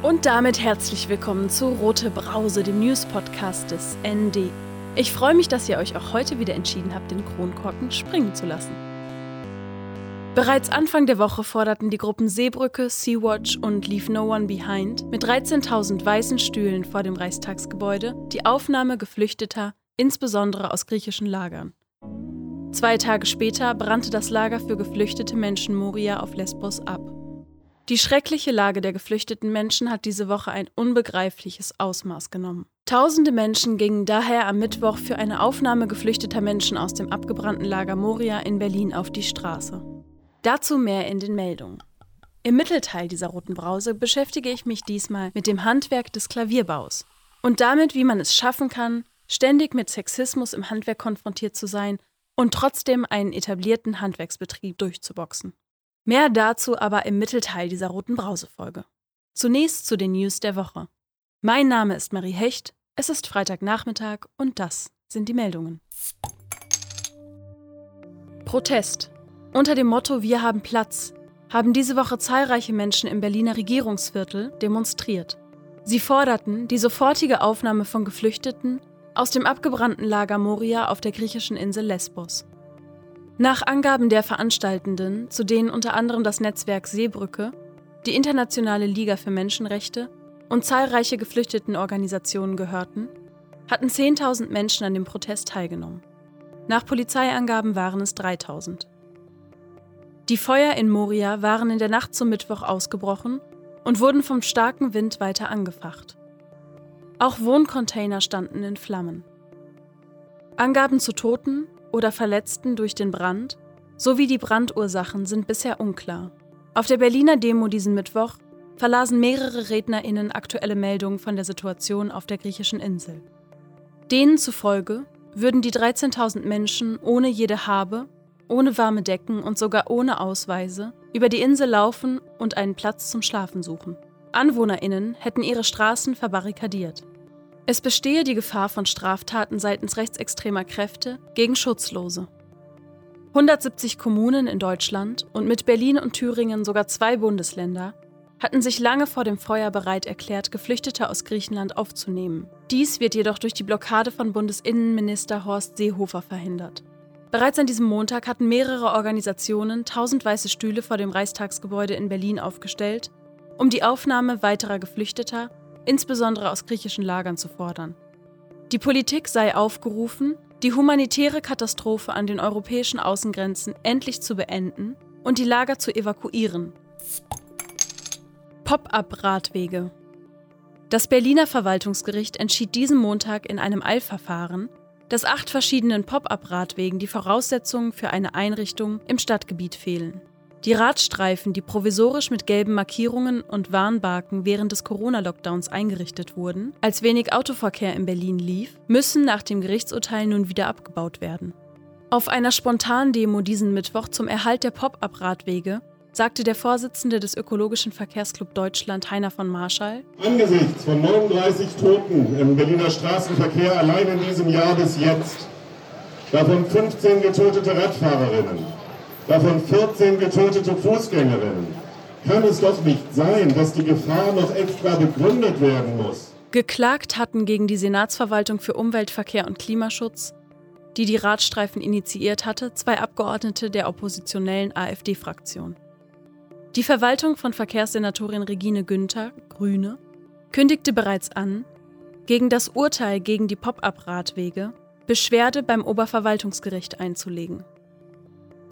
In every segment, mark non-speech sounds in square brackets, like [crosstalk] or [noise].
Und damit herzlich willkommen zu Rote Brause, dem News-Podcast des ND. Ich freue mich, dass ihr euch auch heute wieder entschieden habt, den Kronkorken springen zu lassen. Bereits Anfang der Woche forderten die Gruppen Seebrücke, Sea-Watch und Leave No One Behind mit 13.000 weißen Stühlen vor dem Reichstagsgebäude die Aufnahme Geflüchteter, insbesondere aus griechischen Lagern. Zwei Tage später brannte das Lager für geflüchtete Menschen Moria auf Lesbos ab. Die schreckliche Lage der geflüchteten Menschen hat diese Woche ein unbegreifliches Ausmaß genommen. Tausende Menschen gingen daher am Mittwoch für eine Aufnahme geflüchteter Menschen aus dem abgebrannten Lager Moria in Berlin auf die Straße. Dazu mehr in den Meldungen. Im Mittelteil dieser roten Brause beschäftige ich mich diesmal mit dem Handwerk des Klavierbaus und damit, wie man es schaffen kann, ständig mit Sexismus im Handwerk konfrontiert zu sein und trotzdem einen etablierten Handwerksbetrieb durchzuboxen. Mehr dazu aber im Mittelteil dieser roten Brausefolge. Zunächst zu den News der Woche. Mein Name ist Marie Hecht, es ist Freitagnachmittag und das sind die Meldungen. Protest. Unter dem Motto Wir haben Platz haben diese Woche zahlreiche Menschen im Berliner Regierungsviertel demonstriert. Sie forderten die sofortige Aufnahme von Geflüchteten aus dem abgebrannten Lager Moria auf der griechischen Insel Lesbos. Nach Angaben der Veranstaltenden, zu denen unter anderem das Netzwerk Seebrücke, die Internationale Liga für Menschenrechte und zahlreiche Geflüchtetenorganisationen gehörten, hatten 10.000 Menschen an dem Protest teilgenommen. Nach Polizeiangaben waren es 3.000. Die Feuer in Moria waren in der Nacht zum Mittwoch ausgebrochen und wurden vom starken Wind weiter angefacht. Auch Wohncontainer standen in Flammen. Angaben zu Toten oder Verletzten durch den Brand sowie die Brandursachen sind bisher unklar. Auf der Berliner Demo diesen Mittwoch verlasen mehrere RednerInnen aktuelle Meldungen von der Situation auf der griechischen Insel. Denen zufolge würden die 13.000 Menschen ohne jede Habe, ohne warme Decken und sogar ohne Ausweise über die Insel laufen und einen Platz zum Schlafen suchen. AnwohnerInnen hätten ihre Straßen verbarrikadiert. Es bestehe die Gefahr von Straftaten seitens rechtsextremer Kräfte gegen Schutzlose. 170 Kommunen in Deutschland und mit Berlin und Thüringen sogar zwei Bundesländer hatten sich lange vor dem Feuer bereit erklärt, Geflüchtete aus Griechenland aufzunehmen. Dies wird jedoch durch die Blockade von Bundesinnenminister Horst Seehofer verhindert. Bereits an diesem Montag hatten mehrere Organisationen tausend weiße Stühle vor dem Reichstagsgebäude in Berlin aufgestellt, um die Aufnahme weiterer Geflüchteter insbesondere aus griechischen Lagern, zu fordern. Die Politik sei aufgerufen, die humanitäre Katastrophe an den europäischen Außengrenzen endlich zu beenden und die Lager zu evakuieren. Pop-up-Radwege. Das Berliner Verwaltungsgericht entschied diesen Montag in einem Eilverfahren, dass acht verschiedenen Pop-up-Radwegen die Voraussetzungen für eine Einrichtung im Stadtgebiet fehlen. Die Radstreifen, die provisorisch mit gelben Markierungen und Warnbarken während des Corona-Lockdowns eingerichtet wurden, als wenig Autoverkehr in Berlin lief, müssen nach dem Gerichtsurteil nun wieder abgebaut werden. Auf einer Spontandemo diesen Mittwoch zum Erhalt der Pop-up-Radwege sagte der Vorsitzende des Ökologischen Verkehrsclub Deutschland, Heiner von Marschall. Angesichts von 39 Toten im Berliner Straßenverkehr allein in diesem Jahr bis jetzt, davon 15 getötete Radfahrerinnen, davon 14 getötete Fußgängerinnen. Kann es doch nicht sein, dass die Gefahr noch extra begründet werden muss. Geklagt hatten gegen die Senatsverwaltung für Umwelt, Verkehr und Klimaschutz, die die Radstreifen initiiert hatte, zwei Abgeordnete der oppositionellen AfD-Fraktion. Die Verwaltung von Verkehrssenatorin Regine Günther, Grüne, kündigte bereits an, gegen das Urteil gegen die Pop-up-Radwege Beschwerde beim Oberverwaltungsgericht einzulegen.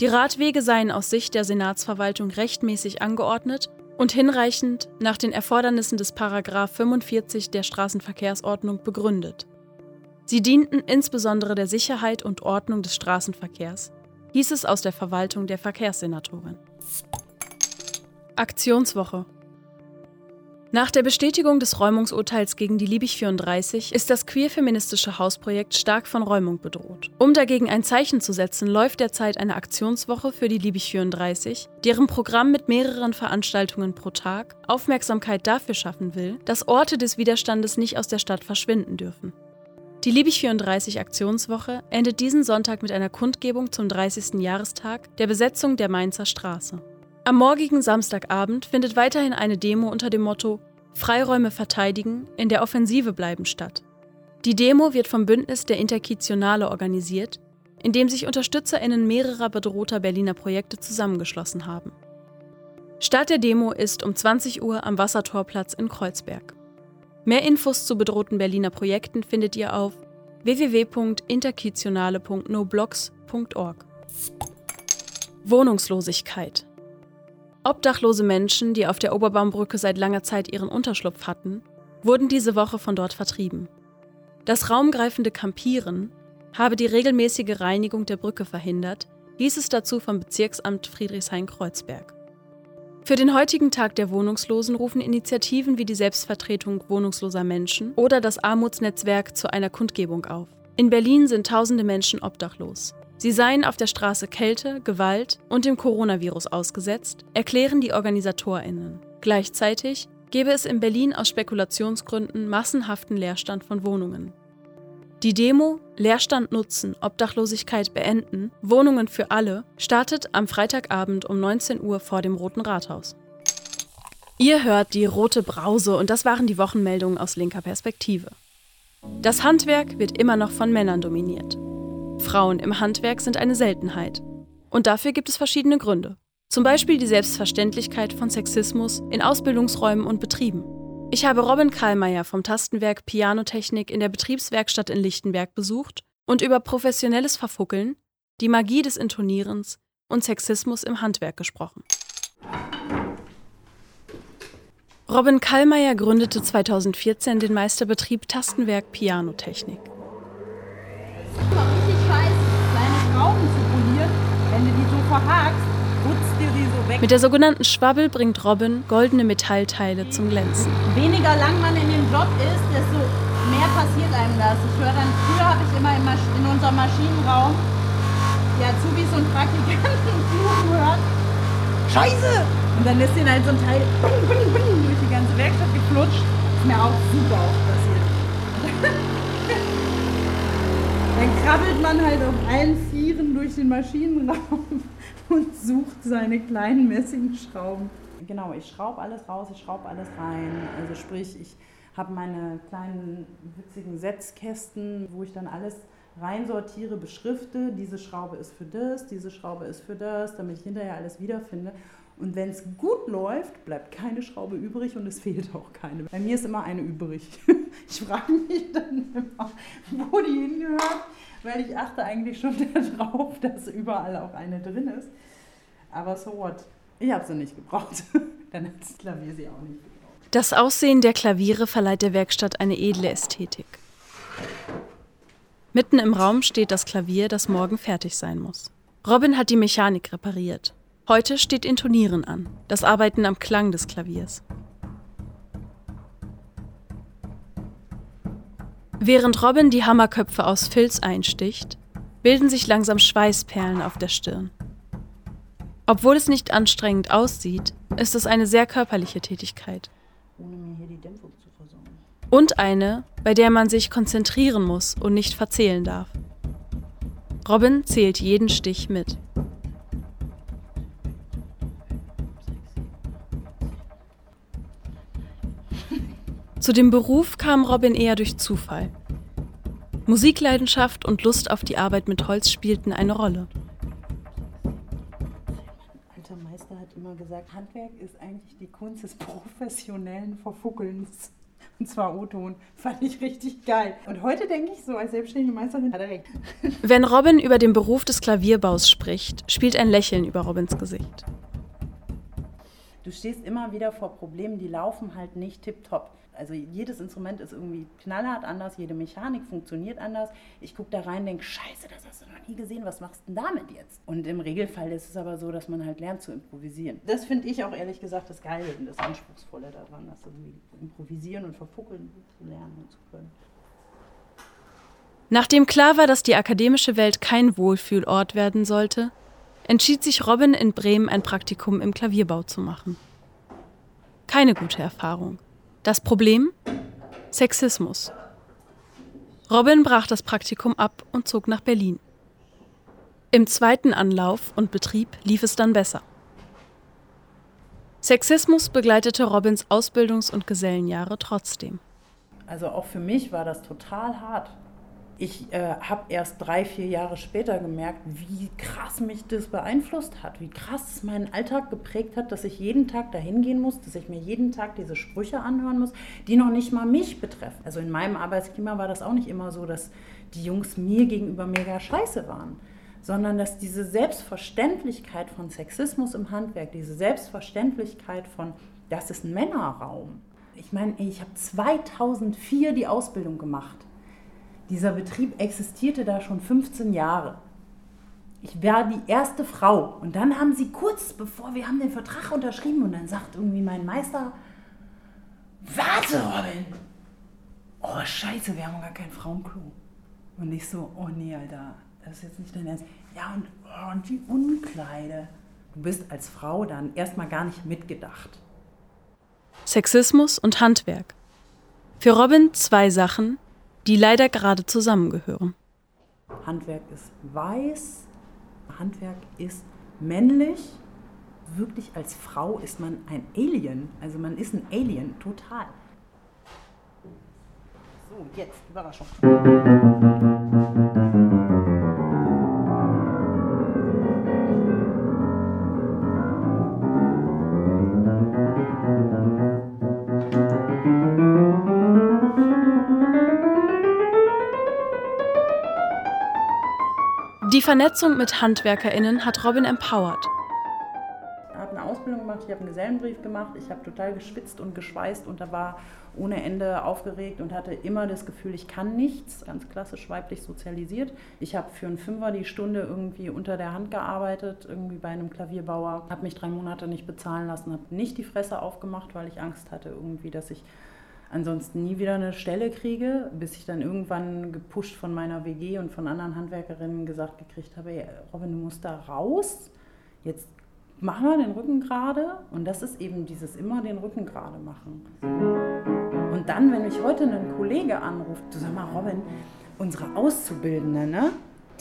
Die Radwege seien aus Sicht der Senatsverwaltung rechtmäßig angeordnet und hinreichend nach den Erfordernissen des Paragraf 45 der Straßenverkehrsordnung begründet. Sie dienten insbesondere der Sicherheit und Ordnung des Straßenverkehrs, hieß es aus der Verwaltung der Verkehrssenatorin. Aktionswoche nach der Bestätigung des Räumungsurteils gegen die Liebig 34 ist das queer-feministische Hausprojekt stark von Räumung bedroht. Um dagegen ein Zeichen zu setzen, läuft derzeit eine Aktionswoche für die Liebig 34, deren Programm mit mehreren Veranstaltungen pro Tag Aufmerksamkeit dafür schaffen will, dass Orte des Widerstandes nicht aus der Stadt verschwinden dürfen. Die Liebig 34 Aktionswoche endet diesen Sonntag mit einer Kundgebung zum 30. Jahrestag der Besetzung der Mainzer Straße. Am morgigen Samstagabend findet weiterhin eine Demo unter dem Motto Freiräume verteidigen, in der Offensive bleiben statt. Die Demo wird vom Bündnis der Interkitionale organisiert, in dem sich UnterstützerInnen mehrerer bedrohter Berliner Projekte zusammengeschlossen haben. Start der Demo ist um 20 Uhr am Wassertorplatz in Kreuzberg. Mehr Infos zu bedrohten Berliner Projekten findet ihr auf www.interkitionale.noblogs.org. Wohnungslosigkeit. Obdachlose Menschen, die auf der Oberbaumbrücke seit langer Zeit ihren Unterschlupf hatten, wurden diese Woche von dort vertrieben. Das raumgreifende Campieren habe die regelmäßige Reinigung der Brücke verhindert, hieß es dazu vom Bezirksamt Friedrichshain-Kreuzberg. Für den heutigen Tag der Wohnungslosen rufen Initiativen wie die Selbstvertretung wohnungsloser Menschen oder das Armutsnetzwerk zu einer Kundgebung auf. In Berlin sind tausende Menschen obdachlos. Sie seien auf der Straße Kälte, Gewalt und dem Coronavirus ausgesetzt, erklären die Organisatorinnen. Gleichzeitig gebe es in Berlin aus Spekulationsgründen massenhaften Leerstand von Wohnungen. Die Demo Leerstand nutzen, Obdachlosigkeit beenden, Wohnungen für alle startet am Freitagabend um 19 Uhr vor dem Roten Rathaus. Ihr hört die rote Brause und das waren die Wochenmeldungen aus linker Perspektive. Das Handwerk wird immer noch von Männern dominiert. Frauen im Handwerk sind eine Seltenheit. Und dafür gibt es verschiedene Gründe. Zum Beispiel die Selbstverständlichkeit von Sexismus in Ausbildungsräumen und Betrieben. Ich habe Robin Karlmeier vom Tastenwerk Pianotechnik in der Betriebswerkstatt in Lichtenberg besucht und über professionelles Verfuckeln, die Magie des Intonierens und Sexismus im Handwerk gesprochen. Robin Kallmeier gründete 2014 den Meisterbetrieb Tastenwerk Pianotechnik. Mit der sogenannten Schwabbel bringt Robin goldene Metallteile zum Glänzen. Weniger lang man in dem Job ist, desto mehr passiert einem das. Ich höre dann, früher habe ich immer in unserem Maschinenraum die Azubis und Praktikanten [laughs] fluchen gehört. Scheiße! Und dann ist ihnen halt so ein Teil durch die ganze Werkstatt geflutscht. Ist mir auch super oft passiert. [laughs] dann krabbelt man halt auf allen Vieren durch den Maschinenraum [laughs] und sucht seine kleinen Messingschrauben. Genau, ich schraube alles raus, ich schraube alles rein. Also sprich, ich habe meine kleinen witzigen Setzkästen, wo ich dann alles reinsortiere, beschrifte. Diese Schraube ist für das, diese Schraube ist für das, damit ich hinterher alles wiederfinde. Und wenn es gut läuft, bleibt keine Schraube übrig und es fehlt auch keine. Bei mir ist immer eine übrig. [laughs] Ich frage mich dann immer, wo die hingehört, weil ich achte eigentlich schon [laughs] darauf, dass überall auch eine drin ist. Aber so what? Ich habe sie nicht gebraucht. [laughs] dann hat das Klavier sie auch nicht gebraucht. Das Aussehen der Klaviere verleiht der Werkstatt eine edle Ästhetik. Mitten im Raum steht das Klavier, das morgen fertig sein muss. Robin hat die Mechanik repariert. Heute steht Intonieren an, das Arbeiten am Klang des Klaviers. Während Robin die Hammerköpfe aus Filz einsticht, bilden sich langsam Schweißperlen auf der Stirn. Obwohl es nicht anstrengend aussieht, ist es eine sehr körperliche Tätigkeit. Ohne mir hier die Dämpfung zu versorgen. Und eine, bei der man sich konzentrieren muss und nicht verzählen darf. Robin zählt jeden Stich mit. Zu dem Beruf kam Robin eher durch Zufall. Musikleidenschaft und Lust auf die Arbeit mit Holz spielten eine Rolle. Alter Meister hat immer gesagt, Handwerk ist eigentlich die Kunst des professionellen Verfuckelns. Und zwar O-Ton. Fand ich richtig geil. Und heute denke ich so, als selbstständige Meisterin hat er recht. [laughs] Wenn Robin über den Beruf des Klavierbaus spricht, spielt ein Lächeln über Robins Gesicht. Du stehst immer wieder vor Problemen, die laufen halt nicht tipptopp. Also jedes Instrument ist irgendwie knallhart anders, jede Mechanik funktioniert anders. Ich gucke da rein und denke, scheiße, das hast du noch nie gesehen, was machst du denn damit jetzt? Und im Regelfall ist es aber so, dass man halt lernt zu improvisieren. Das finde ich auch ehrlich gesagt das Geile und das Anspruchsvolle daran, das irgendwie improvisieren und verfuckeln zu lernen und zu können. Nachdem klar war, dass die akademische Welt kein Wohlfühlort werden sollte, entschied sich Robin in Bremen ein Praktikum im Klavierbau zu machen. Keine gute Erfahrung. Das Problem? Sexismus. Robin brach das Praktikum ab und zog nach Berlin. Im zweiten Anlauf und Betrieb lief es dann besser. Sexismus begleitete Robins Ausbildungs- und Gesellenjahre trotzdem. Also auch für mich war das total hart. Ich äh, habe erst drei, vier Jahre später gemerkt, wie krass mich das beeinflusst hat, wie krass es meinen Alltag geprägt hat, dass ich jeden Tag dahin gehen muss, dass ich mir jeden Tag diese Sprüche anhören muss, die noch nicht mal mich betreffen. Also in meinem Arbeitsklima war das auch nicht immer so, dass die Jungs mir gegenüber mega scheiße waren sondern dass diese Selbstverständlichkeit von Sexismus im Handwerk, diese Selbstverständlichkeit von, das ist ein Männerraum. Ich meine, ich habe 2004 die Ausbildung gemacht. Dieser Betrieb existierte da schon 15 Jahre. Ich war die erste Frau. Und dann haben sie kurz bevor wir haben den Vertrag unterschrieben und dann sagt irgendwie mein Meister, warte Robin. Oh scheiße, wir haben gar kein Frauenklo. Und ich so, oh nee, Alter, das ist jetzt nicht dein Ernst. Ja, und, oh, und die Unkleide. Du bist als Frau dann erstmal gar nicht mitgedacht. Sexismus und Handwerk. Für Robin zwei Sachen, die leider gerade zusammengehören. Handwerk ist weiß, Handwerk ist männlich. Wirklich als Frau ist man ein Alien. Also man ist ein Alien, total. So, jetzt Überraschung. Vernetzung mit HandwerkerInnen hat Robin empowered. Ich habe eine Ausbildung gemacht, ich habe einen Gesellenbrief gemacht, ich habe total geschwitzt und geschweißt und da war ohne Ende aufgeregt und hatte immer das Gefühl, ich kann nichts, ganz klassisch weiblich sozialisiert. Ich habe für einen Fünfer die Stunde irgendwie unter der Hand gearbeitet, irgendwie bei einem Klavierbauer, habe mich drei Monate nicht bezahlen lassen, habe nicht die Fresse aufgemacht, weil ich Angst hatte irgendwie, dass ich ansonsten nie wieder eine Stelle kriege, bis ich dann irgendwann gepusht von meiner WG und von anderen Handwerkerinnen gesagt gekriegt habe, hey, Robin, du musst da raus, jetzt machen wir den Rücken gerade und das ist eben dieses immer den Rücken gerade machen. Und dann, wenn mich heute ein Kollege anruft, du sag mal, Robin, unsere Auszubildende, ne?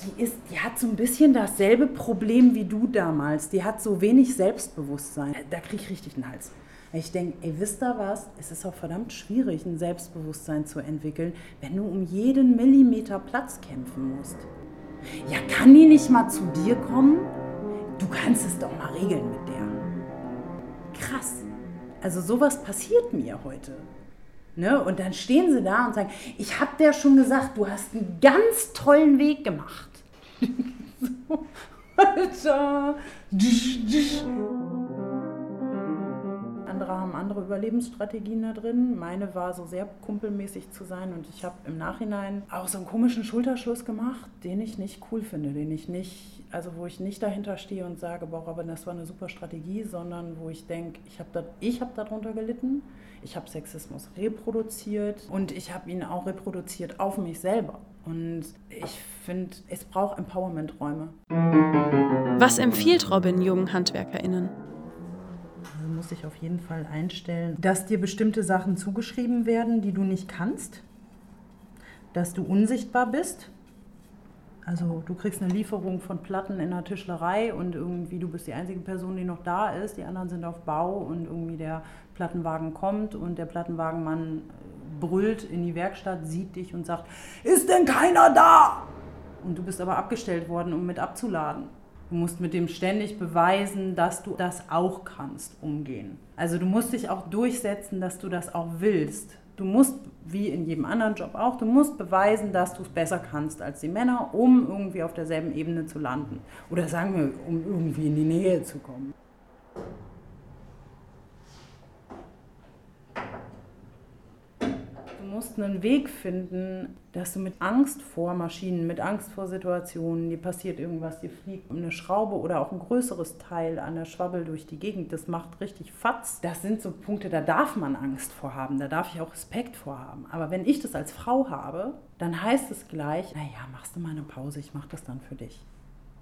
Die, ist, die hat so ein bisschen dasselbe Problem wie du damals. Die hat so wenig Selbstbewusstsein. Da kriege ich richtig den Hals. Ich denke, ey, wisst ihr was? Es ist auch verdammt schwierig, ein Selbstbewusstsein zu entwickeln, wenn du um jeden Millimeter Platz kämpfen musst. Ja, kann die nicht mal zu dir kommen? Du kannst es doch mal regeln mit der. Krass. Also sowas passiert mir heute. Ne? Und dann stehen sie da und sagen, ich habe dir schon gesagt, du hast einen ganz tollen Weg gemacht. [laughs] so, Alter andere Überlebensstrategien da drin. Meine war so sehr kumpelmäßig zu sein und ich habe im Nachhinein auch so einen komischen Schulterschluss gemacht, den ich nicht cool finde, den ich nicht, also wo ich nicht dahinter stehe und sage, boah, aber das war eine super Strategie, sondern wo ich denke, ich habe da, hab darunter gelitten, ich habe Sexismus reproduziert und ich habe ihn auch reproduziert auf mich selber. Und ich finde, es braucht Empowerment-Räume. Was empfiehlt Robin jungen HandwerkerInnen? Musst dich auf jeden Fall einstellen, dass dir bestimmte Sachen zugeschrieben werden, die du nicht kannst, dass du unsichtbar bist. Also du kriegst eine Lieferung von Platten in der Tischlerei und irgendwie du bist die einzige Person, die noch da ist. Die anderen sind auf Bau und irgendwie der Plattenwagen kommt und der Plattenwagenmann brüllt in die Werkstatt, sieht dich und sagt, ist denn keiner da? Und du bist aber abgestellt worden, um mit abzuladen. Du musst mit dem ständig beweisen, dass du das auch kannst, umgehen. Also du musst dich auch durchsetzen, dass du das auch willst. Du musst, wie in jedem anderen Job auch, du musst beweisen, dass du es besser kannst als die Männer, um irgendwie auf derselben Ebene zu landen. Oder sagen wir, um irgendwie in die Nähe zu kommen. Musst einen Weg finden, dass du mit Angst vor Maschinen, mit Angst vor Situationen, dir passiert irgendwas, dir fliegt eine Schraube oder auch ein größeres Teil an der Schwabbel durch die Gegend, das macht richtig Fatz. Das sind so Punkte, da darf man Angst vor haben, da darf ich auch Respekt vor haben. Aber wenn ich das als Frau habe, dann heißt es gleich, naja, machst du mal eine Pause, ich mach das dann für dich.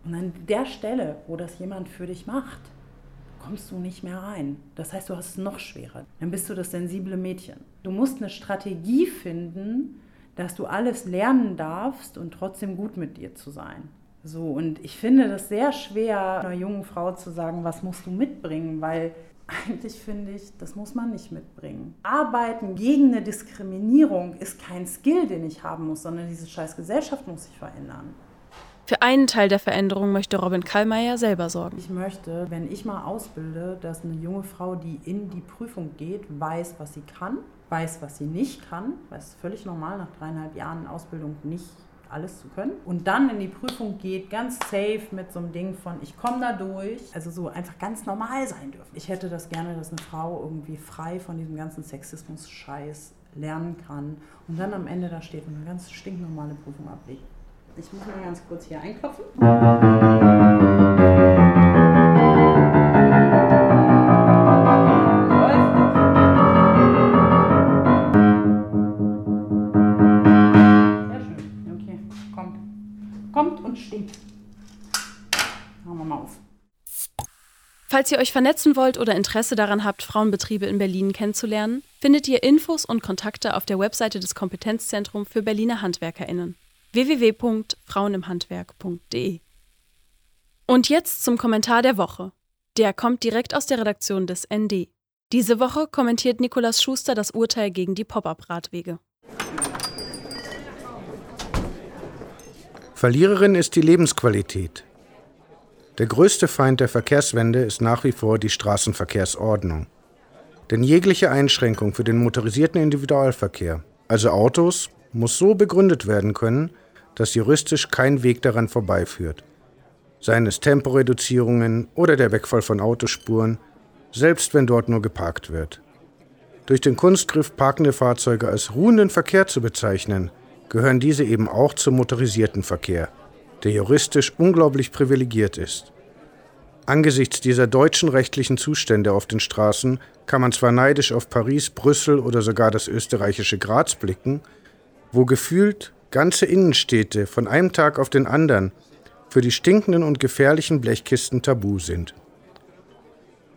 Und an der Stelle, wo das jemand für dich macht, kommst du nicht mehr rein. Das heißt, du hast es noch schwerer. Dann bist du das sensible Mädchen. Du musst eine Strategie finden, dass du alles lernen darfst und trotzdem gut mit dir zu sein. So, und ich finde das sehr schwer, einer jungen Frau zu sagen, was musst du mitbringen, weil eigentlich finde ich, das muss man nicht mitbringen. Arbeiten gegen eine Diskriminierung ist kein Skill, den ich haben muss, sondern diese scheiß Gesellschaft muss sich verändern. Für einen Teil der Veränderung möchte Robin Kallmeier selber sorgen. Ich möchte, wenn ich mal ausbilde, dass eine junge Frau, die in die Prüfung geht, weiß, was sie kann, weiß, was sie nicht kann, es völlig normal nach dreieinhalb Jahren Ausbildung nicht alles zu können. Und dann in die Prüfung geht, ganz safe mit so einem Ding von, ich komme da durch. Also so einfach ganz normal sein dürfen. Ich hätte das gerne, dass eine Frau irgendwie frei von diesem ganzen Sexismus-Scheiß lernen kann und dann am Ende da steht und eine ganz stinknormale Prüfung ablegt. Ich muss mal ganz kurz hier einklopfen. Falls ihr euch vernetzen wollt oder Interesse daran habt, Frauenbetriebe in Berlin kennenzulernen, findet ihr Infos und Kontakte auf der Webseite des Kompetenzzentrums für Berliner HandwerkerInnen www.frauenimhandwerk.de. Und jetzt zum Kommentar der Woche. Der kommt direkt aus der Redaktion des ND. Diese Woche kommentiert Nikolaus Schuster das Urteil gegen die Pop-up-Radwege. Verliererin ist die Lebensqualität. Der größte Feind der Verkehrswende ist nach wie vor die Straßenverkehrsordnung. Denn jegliche Einschränkung für den motorisierten Individualverkehr, also Autos, muss so begründet werden können, dass juristisch kein Weg daran vorbeiführt. Seien es Temporeduzierungen oder der Wegfall von Autospuren, selbst wenn dort nur geparkt wird. Durch den Kunstgriff parkende Fahrzeuge als ruhenden Verkehr zu bezeichnen, gehören diese eben auch zum motorisierten Verkehr, der juristisch unglaublich privilegiert ist. Angesichts dieser deutschen rechtlichen Zustände auf den Straßen kann man zwar neidisch auf Paris, Brüssel oder sogar das österreichische Graz blicken, wo gefühlt ganze Innenstädte von einem Tag auf den anderen für die stinkenden und gefährlichen Blechkisten tabu sind.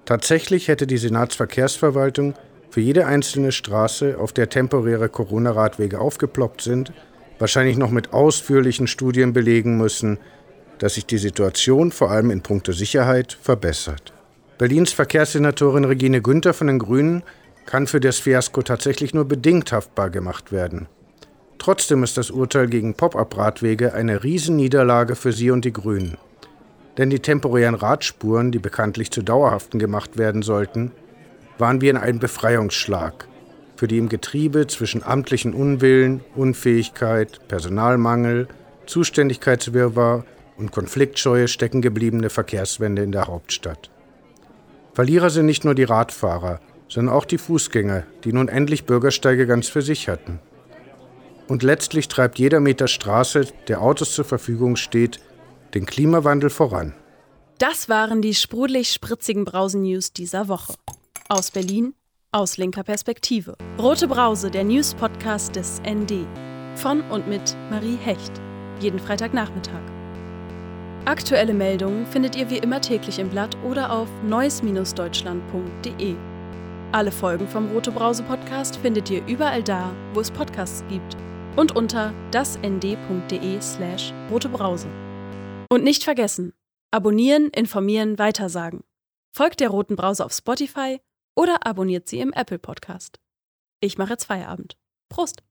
Tatsächlich hätte die Senatsverkehrsverwaltung für jede einzelne Straße, auf der temporäre Corona-Radwege aufgeploppt sind, wahrscheinlich noch mit ausführlichen Studien belegen müssen, dass sich die Situation vor allem in puncto Sicherheit verbessert. Berlins Verkehrssenatorin Regine Günther von den Grünen kann für das Fiasko tatsächlich nur bedingt haftbar gemacht werden. Trotzdem ist das Urteil gegen Pop-up-Radwege eine Riesenniederlage für sie und die Grünen. Denn die temporären Radspuren, die bekanntlich zu dauerhaften gemacht werden sollten, waren wie in einem Befreiungsschlag, für die im Getriebe zwischen amtlichen Unwillen, Unfähigkeit, Personalmangel, Zuständigkeitswirrwarr und Konfliktscheue steckengebliebene Verkehrswende in der Hauptstadt. Verlierer sind nicht nur die Radfahrer, sondern auch die Fußgänger, die nun endlich Bürgersteige ganz für sich hatten. Und letztlich treibt jeder Meter Straße, der Autos zur Verfügung steht, den Klimawandel voran. Das waren die sprudelig spritzigen Brausen-News dieser Woche. Aus Berlin, aus linker Perspektive. Rote Brause, der News-Podcast des ND. Von und mit Marie Hecht. Jeden Freitagnachmittag. Aktuelle Meldungen findet ihr wie immer täglich im Blatt oder auf neues-deutschland.de. Alle Folgen vom Rote Brause Podcast findet ihr überall da, wo es Podcasts gibt und unter dasnd.de slash rotebrause. Und nicht vergessen, abonnieren, informieren, weitersagen. Folgt der Roten Brause auf Spotify oder abonniert sie im Apple Podcast. Ich mache jetzt Feierabend. Prost!